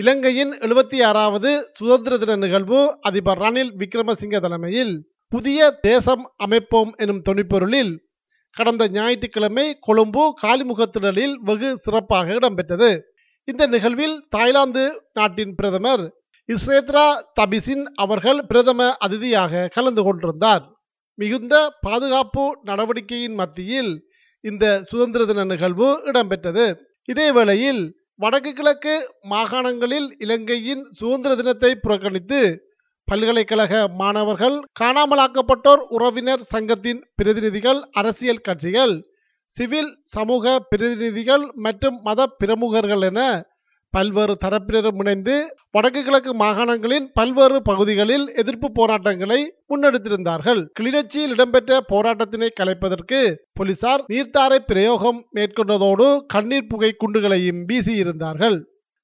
இலங்கையின் எழுபத்தி ஆறாவது சுதந்திர தின நிகழ்வு அதிபர் ரணில் விக்ரமசிங்க தலைமையில் புதிய தேசம் அமைப்போம் எனும் தொனிப்பொருளில் கடந்த ஞாயிற்றுக்கிழமை கொழும்பு காலிமுகத்திடலில் வெகு சிறப்பாக இடம்பெற்றது. இந்த நிகழ்வில் தாய்லாந்து நாட்டின் பிரதமர் இஸ்ரேத்ரா தபிசின் அவர்கள் பிரதம அதிதியாக கலந்து கொண்டிருந்தார். மிகுந்த பாதுகாப்பு நடவடிக்கையின் மத்தியில் இந்த சுதந்திர தின நிகழ்வு இடம்பெற்றது. இதேவேளையில் வடக்கு கிழக்கு மாகாணங்களில் இலங்கையின் சுதந்திர தினத்தை புறக்கணித்து பல்கலைக்கழக மாணவர்கள் காணாமலாக்கப்பட்டோர் உறவினர் சங்கத்தின் பிரதிநிதிகள் அரசியல் கட்சிகள் சிவில் சமூக பிரதிநிதிகள் மற்றும் மத பிரமுகர்கள் என பல்வேறு தரப்பினரும் இணைந்து வடக்கு கிழக்கு மாகாணங்களின் பல்வேறு பகுதிகளில் எதிர்ப்பு போராட்டங்களை முன்னெடுத்திருந்தார்கள். கிளிநொச்சியில் இடம்பெற்ற போராட்டத்தினை கலைப்பதற்கு போலீசார் நீர்த்தாரை பிரயோகம் மேற்கொண்டதோடு கண்ணீர் புகை குண்டுகளையும் வீசியிருந்தார்கள்.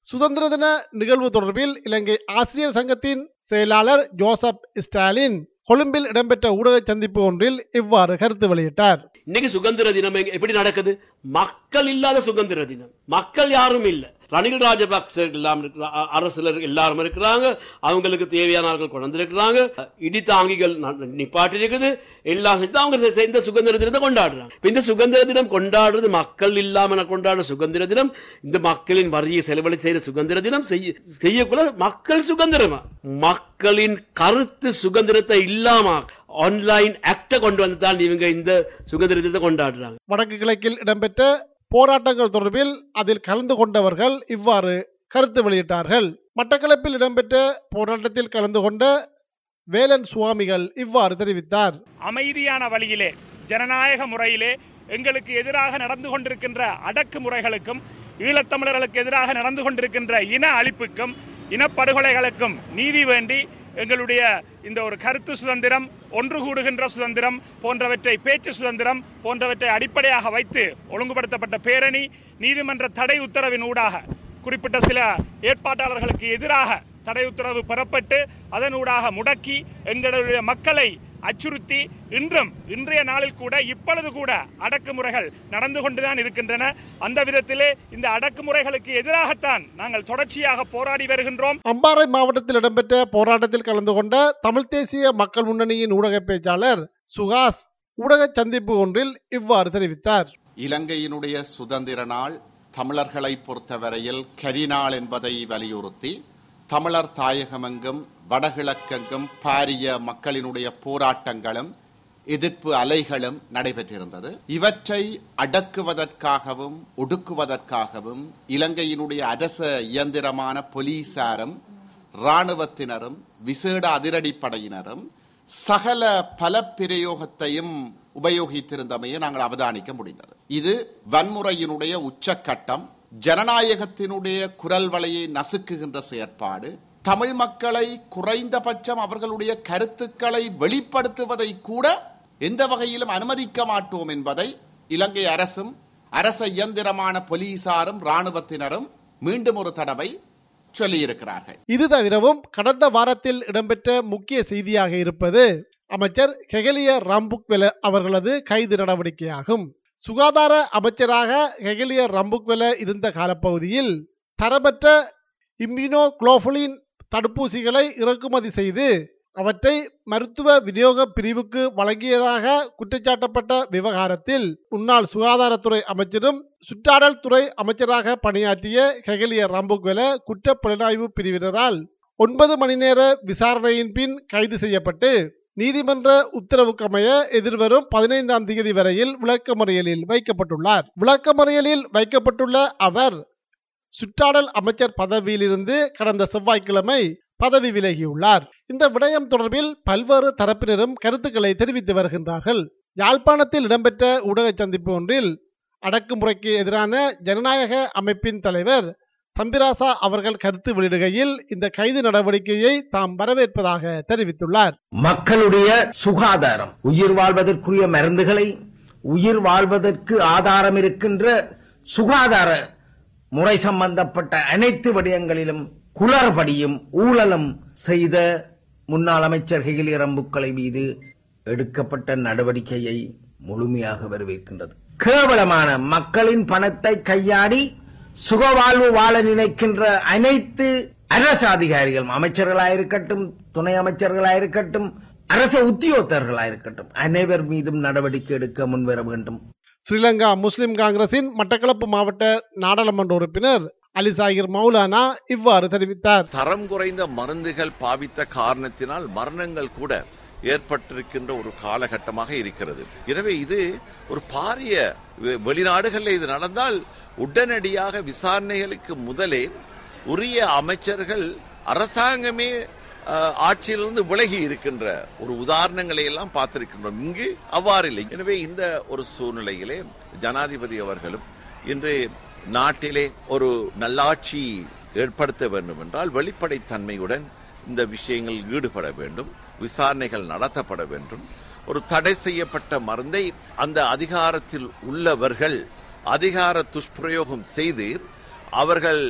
சுதந்திர தின நிகழ்வு தொடர்பில் இலங்கை ஆசிரியர் சங்கத்தின் செயலாளர் ஜோசப் ஸ்டாலின் கொழும்பில் இடம்பெற்ற ஊடக சந்திப்பு ஒன்றில் இவ்வாறு கருத்து வெளியிட்டார். இன்னைக்கு சுதந்திர தினம் எப்படி நடக்குது? மக்கள் இல்லாத சுதந்திர தினம். மக்கள் யாரும் இல்லை. ரணில் ராஜபக்ச எல்லாம் இருக்கிறா- எல்லாரும் இருக்கிறாங்க. அவங்களுக்கு தேவையானவர்கள் கொண்டு வந்திருக்கிறாங்க இடி தாங்கிகள் நிப்பாட்டி இருக்குது எல்லாம் செஞ்சு அவங்க இந்த சுதந்திர தினத்தை கொண்டாடுறாங்க. இந்த சுதந்திர தினம் கொண்டாடுறது மக்கள் இல்லாம கொண்டாடுற சுதந்திர தினம். இந்த மக்களின் வரியை செலவழி செய்யற சுதந்திர தினம். செய்ய செய்யக்குள்ள மக்கள் சுதந்திரமா? மக்களின் கருத்து சுதந்திரத்தை இல்லாம ஆன்லைன் ஆக்ட கொண்டு வந்து தான் இவங்க இந்த சுதந்திர தினத்தை கொண்டாடுறாங்க. வடக்கு கிழக்கில் இடம்பெற்ற போராட்டங்கள் தொடர்பில் அதில் கலந்து கொண்டவர்கள் இவ்வாறு கருத்து வெளியிட்டார்கள். மட்டக்களப்பில் இடம்பெற்ற போராட்டத்தில் கலந்து கொண்ட வேலன் சுவாமிகள் இவ்வாறு தெரிவித்தார். அமைதியான வழியிலே ஜனநாயக முறையிலே எங்களுக்கு எதிராக நடந்து கொண்டிருக்கின்ற அடக்குமுறைகளுக்கும் ஈழத்தமிழர்களுக்கு எதிராக நடந்து கொண்டிருக்கின்ற இன அழிப்புக்கும் இனப்படுகொலைகளுக்கும் நீதி வேண்டி எங்களுடைய இந்த ஒரு கருத்து சுதந்திரம் ஒன்று கூடுகின்ற சுதந்திரம் போன்றவற்றை பேச்சு சுதந்திரம் போன்றவற்றை அடிப்படையாக வைத்து ஒழுங்குபடுத்தப்பட்ட பேரணி நீதிமன்ற தடை உத்தரவின் ஊடாக குறிப்பிட்ட சில ஏற்பாட்டாளர்களுக்கு எதிராக தடை உத்தரவு பெறப்பட்டு அதனூடாக முடக்கி எங்களுடைய மக்களை அச்சுறுத்தி இன்றும் இன்றைய நாளில் கூட இப்பொழுது கூட அடக்குமுறைகள் நடந்து கொண்டுதான் இருக்கின்றன. அந்த விதத்திலே இந்த அடக்குமுறைகளுக்கு எதிராகத்தான் நாங்கள் தொடர்ச்சியாக போராடி வருகின்றோம். அம்பாறை மாவட்டத்தில் இடம்பெற்ற போராட்டத்தில் கலந்து கொண்ட தமிழ்த் தேசிய மக்கள் முன்னணியின் ஊடக பேச்சாளர் சுகாஸ் ஊடக சந்திப்பு ஒன்றில் இவ்வாறு தெரிவித்தார். இலங்கையினுடைய சுதந்திர நாள் தமிழர்களை பொறுத்தவரையில் கரிநாள் என்பதை வலியுறுத்தி தமிழர் தாயகமெங்கும் வடகிழக்கெங்கும் பாரிய மக்களினுடைய போராட்டங்களும் எதிர்ப்பு அலைகளும் நடைபெற்றிருந்தது. இவற்றை அடக்குவதற்காகவும் ஒடுக்குவதற்காகவும் இலங்கையினுடைய அரச இயந்திரமான போலீசாரும் இராணுவத்தினரும் விசேட அதிரடிப்படையினரும் சகல பல பிரயோகத்தையும் உபயோகித்திருந்தமையை நாங்கள் அவதானிக்க முடிந்தது. இது வன்முறையினுடைய உச்சக்கட்டம். ஜனநாயகத்தினுடைய குரல் வலையை நசுக்குகின்ற செயற்பாடு தமிழ் மக்களை குறைந்தபட்சம் அவர்களுடைய கருத்துக்களை வெளிப்படுத்துவதை கூட எந்த வகையிலும் அனுமதிக்க மாட்டோம் என்பதை இலங்கை அரசும் அரச இயந்திரமான போலீசாரும் இராணுவத்தினரும் மீண்டும் ஒரு தடவை சொல்லியிருக்கிறார்கள். இது தவிரவும் கடந்த வாரத்தில் இடம்பெற்ற முக்கிய செய்தியாக இருப்பது அமைச்சர் ஹெகலிய ராம்புக்வெல அவர்களது கைது நடவடிக்கையாகும். சுகாதார அமைச்சராக ஹெகலிய ரம்புக்வெல இருந்த காலப்பகுதியில் தரப்பட்ட இம்யூனோகுளோபுலின் தடுப்பூசிகளை இறக்குமதி செய்து அவற்றை மருத்துவ விநியோக பிரிவுக்கு வழங்கியதாக குற்றச்சாட்டப்பட்ட விவகாரத்தில் முன்னாள் சுகாதாரத்துறை அமைச்சரும் சுற்றாடல் துறை அமைச்சராக பணியாற்றிய ஹெகலிய ரம்புக்வெல குற்ற புலனாய்வு பிரிவினரால் ஒன்பது மணி நேர விசாரணையின் பின் கைது செய்யப்பட்டு நீதிமன்ற உத்தரவுக்கமைய எதிர்வரும் பதினைந்தாம் தேதி வரையில் விளக்கமறியலில் வைக்கப்பட்டுள்ளார். விளக்கமறியலில் வைக்கப்பட்டுள்ள அவர் சுற்றாடல் அமைச்சர் பதவியிலிருந்து கடந்த செவ்வாய்க்கிழமை பதவி விலகியுள்ளார். இந்த விடயம் தொடர்பில் பல்வேறு தரப்பினரும் கருத்துக்களை தெரிவித்து வருகின்றார்கள். யாழ்ப்பாணத்தில் இடம்பெற்ற ஊடக சந்திப்பு ஒன்றில் அடக்குமுறைக்கு எதிரான ஜனநாயக அமைப்பின் தலைவர் தம்பிராசா அவர்கள் கருத்து வெளியிடுகையில் இந்த கைது நடவடிக்கையை தாம் வரவேற்பதாக தெரிவித்துள்ளார். மக்களுடைய சுகாதாரம் உயிர் வாழ்வதற்குரிய மருந்துகளை உயிர் வாழ்வதற்கு ஆதாரம் இருக்கின்ற சுகாதார முறை சம்பந்தப்பட்ட அனைத்து விடயங்களிலும் குளறுபடியும் ஊழலும் செய்த முன்னாள் அமைச்சர் ஹெகிலி ரம்புக்களை மீது எடுக்கப்பட்ட நடவடிக்கையை முழுமையாக வரவேற்கின்றது. கேவலமான மக்களின் பணத்தை கையாடி சுகவாழ்வு வாழ நினைக்கின்ற அனைத்து அரசு அதிகாரிகள் அமைச்சர்களாயிருக்கட்டும் துணை அமைச்சர்களாயிருக்கட்டும் அரசு உத்தியோகத்தர்களாயிருக்கட்டும் அனைவர் மீதும் நடவடிக்கை எடுக்க முன்வர வேண்டும் ஸ்ரீலங்கா முஸ்லிம் காங்கிரசின் மட்டக்களப்பு மாவட்ட நாடாளுமன்ற உறுப்பினர் அலி சாகிர் மௌலானா இவ்வாறு தெரிவித்தார். தரம் குறைந்த மருந்துகள் பாவித்த காரணத்தினால் மரணங்கள் கூட ஏற்பட்டிருக்கின்ற ஒரு காலகட்டமாக இருக்கிறது. எனவே இது ஒரு பாரிய வெ- வெளிநாடுகளில் இது நடந்தால் உடனடியாக விசாரணைகளுக்கு முதலே உரிய அமைச்சர்கள் அரசாங்கமே ஆட்சியிலிருந்து விலகி இருக்கின்ற ஒரு உதாரணங்களை எல்லாம் பார்த்திருக்கின்றோம். இங்கு அவ்வாறு இல்லை எனவே இந்த ஒரு சூழ்நிலையிலே ஜனாதிபதி அவர்களும் இன்று நாட்டிலே ஒரு நல்லாட்சி ஏற்படுத்த வேண்டும் என்றால் வெளிப்படைத்தன்மையுடன் இந்த விஷயங்கள் ஈடுபட வேண்டும் விசாரணைகள் நடத்தப்பட வேண்டும். ஒரு தடை செய்யப்பட்ட மருந்தை அந்த அதிகாரத்தில் உள்ளவர்கள் அதிகார துஷ்பிரயோகம் செய்து அவர்கள்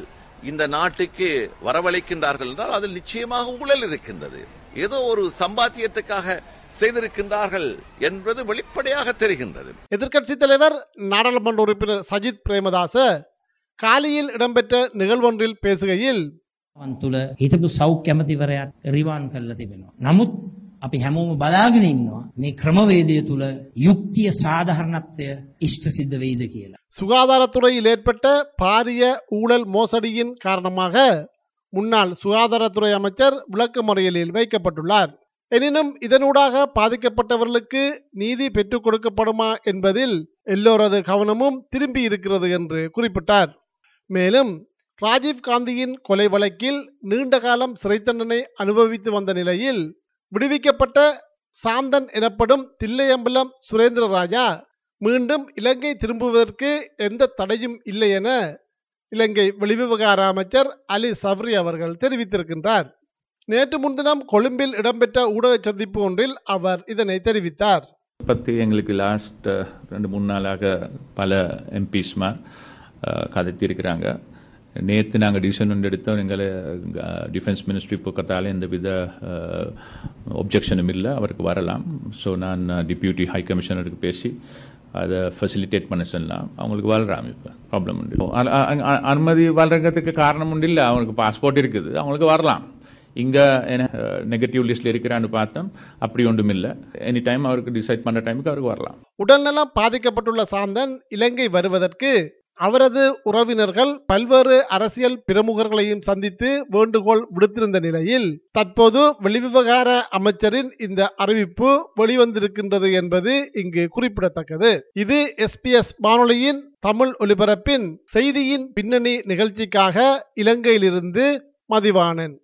இந்த நாட்டுக்கு வரவழைக்கின்றார்கள் என்றால் அதில் நிச்சயமாக ஊழல் இருக்கின்றது. ஏதோ ஒரு சம்பாத்தியத்துக்காக செய்திருக்கின்றார்கள் என்பது வெளிப்படையாக தெரிகின்றது. எதிர்கட்சி தலைவர் நாடாளுமன்ற உறுப்பினர் சஜித் பிரேமதாச காலியில் இடம்பெற்ற நிகழ்வொன்றில் பேசுகையில் වන් තුළ හිටපු සෞඛ්‍ය ඇමතිවරයාත් රිවාන් කරලා තිබෙනවා. නමුත් අපි හැමෝම බලාගෙන ඉන්නවා මේ ක්‍රමවේදය තුළ යුක්තිය සාධහරණත්වය ඉෂ්ට සිද්ධ වෙයිද කියලා. சுகாதாரத்துறையில் ஏற்பட்ட பாரிய ஊழல் மோசடியின் காரணமாக முன்னாள் சுகாதாரத்துறை அமைச்சர் விளக்கமறியலில் வைக்கப்பட்டுள்ளார் எனினும் இதனூடாக பாதிக்கப்பட்டவர்களுக்கு நீதி பெற்றுக் கொடுக்கப்படுமா என்பதில் எல்லோரது கவனமும் திரும்பி இருக்கிறது என்று குறிப்பிட்டார் மேலும் ராஜீவ் காந்தியின் கொலை வழக்கில் நீண்ட காலம் சிறை தண்டனை அனுபவித்து வந்த நிலையில் விடுவிக்கப்பட்ட சாந்தன் எனப்படும் தில்லையம்பலம் சுரேந்திர ராஜா மீண்டும் இலங்கை திரும்புவதற்கு எந்த தடையும் இல்லை என இலங்கை வெளிவிவகார அமைச்சர் அலி சப்ரி அவர்கள் தெரிவித்திருக்கின்றார். நேற்று முன்தினம் கொழும்பில் இடம்பெற்ற ஊடக சந்திப்பு ஒன்றில் அவர் இதனை தெரிவித்தார். பற்றி எங்களுக்கு லாஸ்ட் ரெண்டு மூணு நாளாக பல எம்பிஸ்மார் கதைத்திருக்கிறாங்க. நேற்று நாங்கள் டிசிஷன் ஒன்று எடுத்தோம். எங்களை டிஃபென்ஸ் மினிஸ்ட்ரி பக்கத்தால் எந்தவித ஒப்ஜெக்ஷனும் இல்லை. அவருக்கு வரலாம். ஸோ நான் டிப்யூட்டி ஹை கமிஷனருக்கு பேசி அதை ஃபெசிலிட்டேட் பண்ண சொல்லலாம் அவங்களுக்கு வாழ்கிறாங்க இப்போ. ப்ராப்ளம் உண்டு. அனுமதி வாழ்றதுக்கு காரணம் உண்டு இல்லை. அவங்களுக்கு பாஸ்போர்ட் இருக்குது. அவங்களுக்கு வரலாம். இங்கே என்ன நெகட்டிவ் லிஸ்ட்டில் இருக்கிறான்னு பார்த்தோம். அப்படி ஒன்றும் இல்லை. எனி டைம் அவருக்கு டிசைட் பண்ணுற டைமுக்கு அவருக்கு வரலாம். உடல்நலம் பாதிக்கப்பட்டுள்ள சாந்தன் இலங்கை வருவதற்கு அவரது உறவினர்கள் பல்வேறு அரசியல் பிரமுகர்களையும் சந்தித்து வேண்டுகோள் விடுத்திருந்த நிலையில் தற்போது வெளிவிவகார அமைச்சரின் இந்த அறிவிப்பு வெளிவந்திருக்கின்றது என்பது இங்கு குறிப்பிடத்தக்கது. இது எஸ்பிஎஸ் வானொலியின் தமிழ் ஒலிபரப்பின் செய்தியின் பின்னணி நிகழ்ச்சிக்காக இலங்கையிலிருந்து மதிவானன்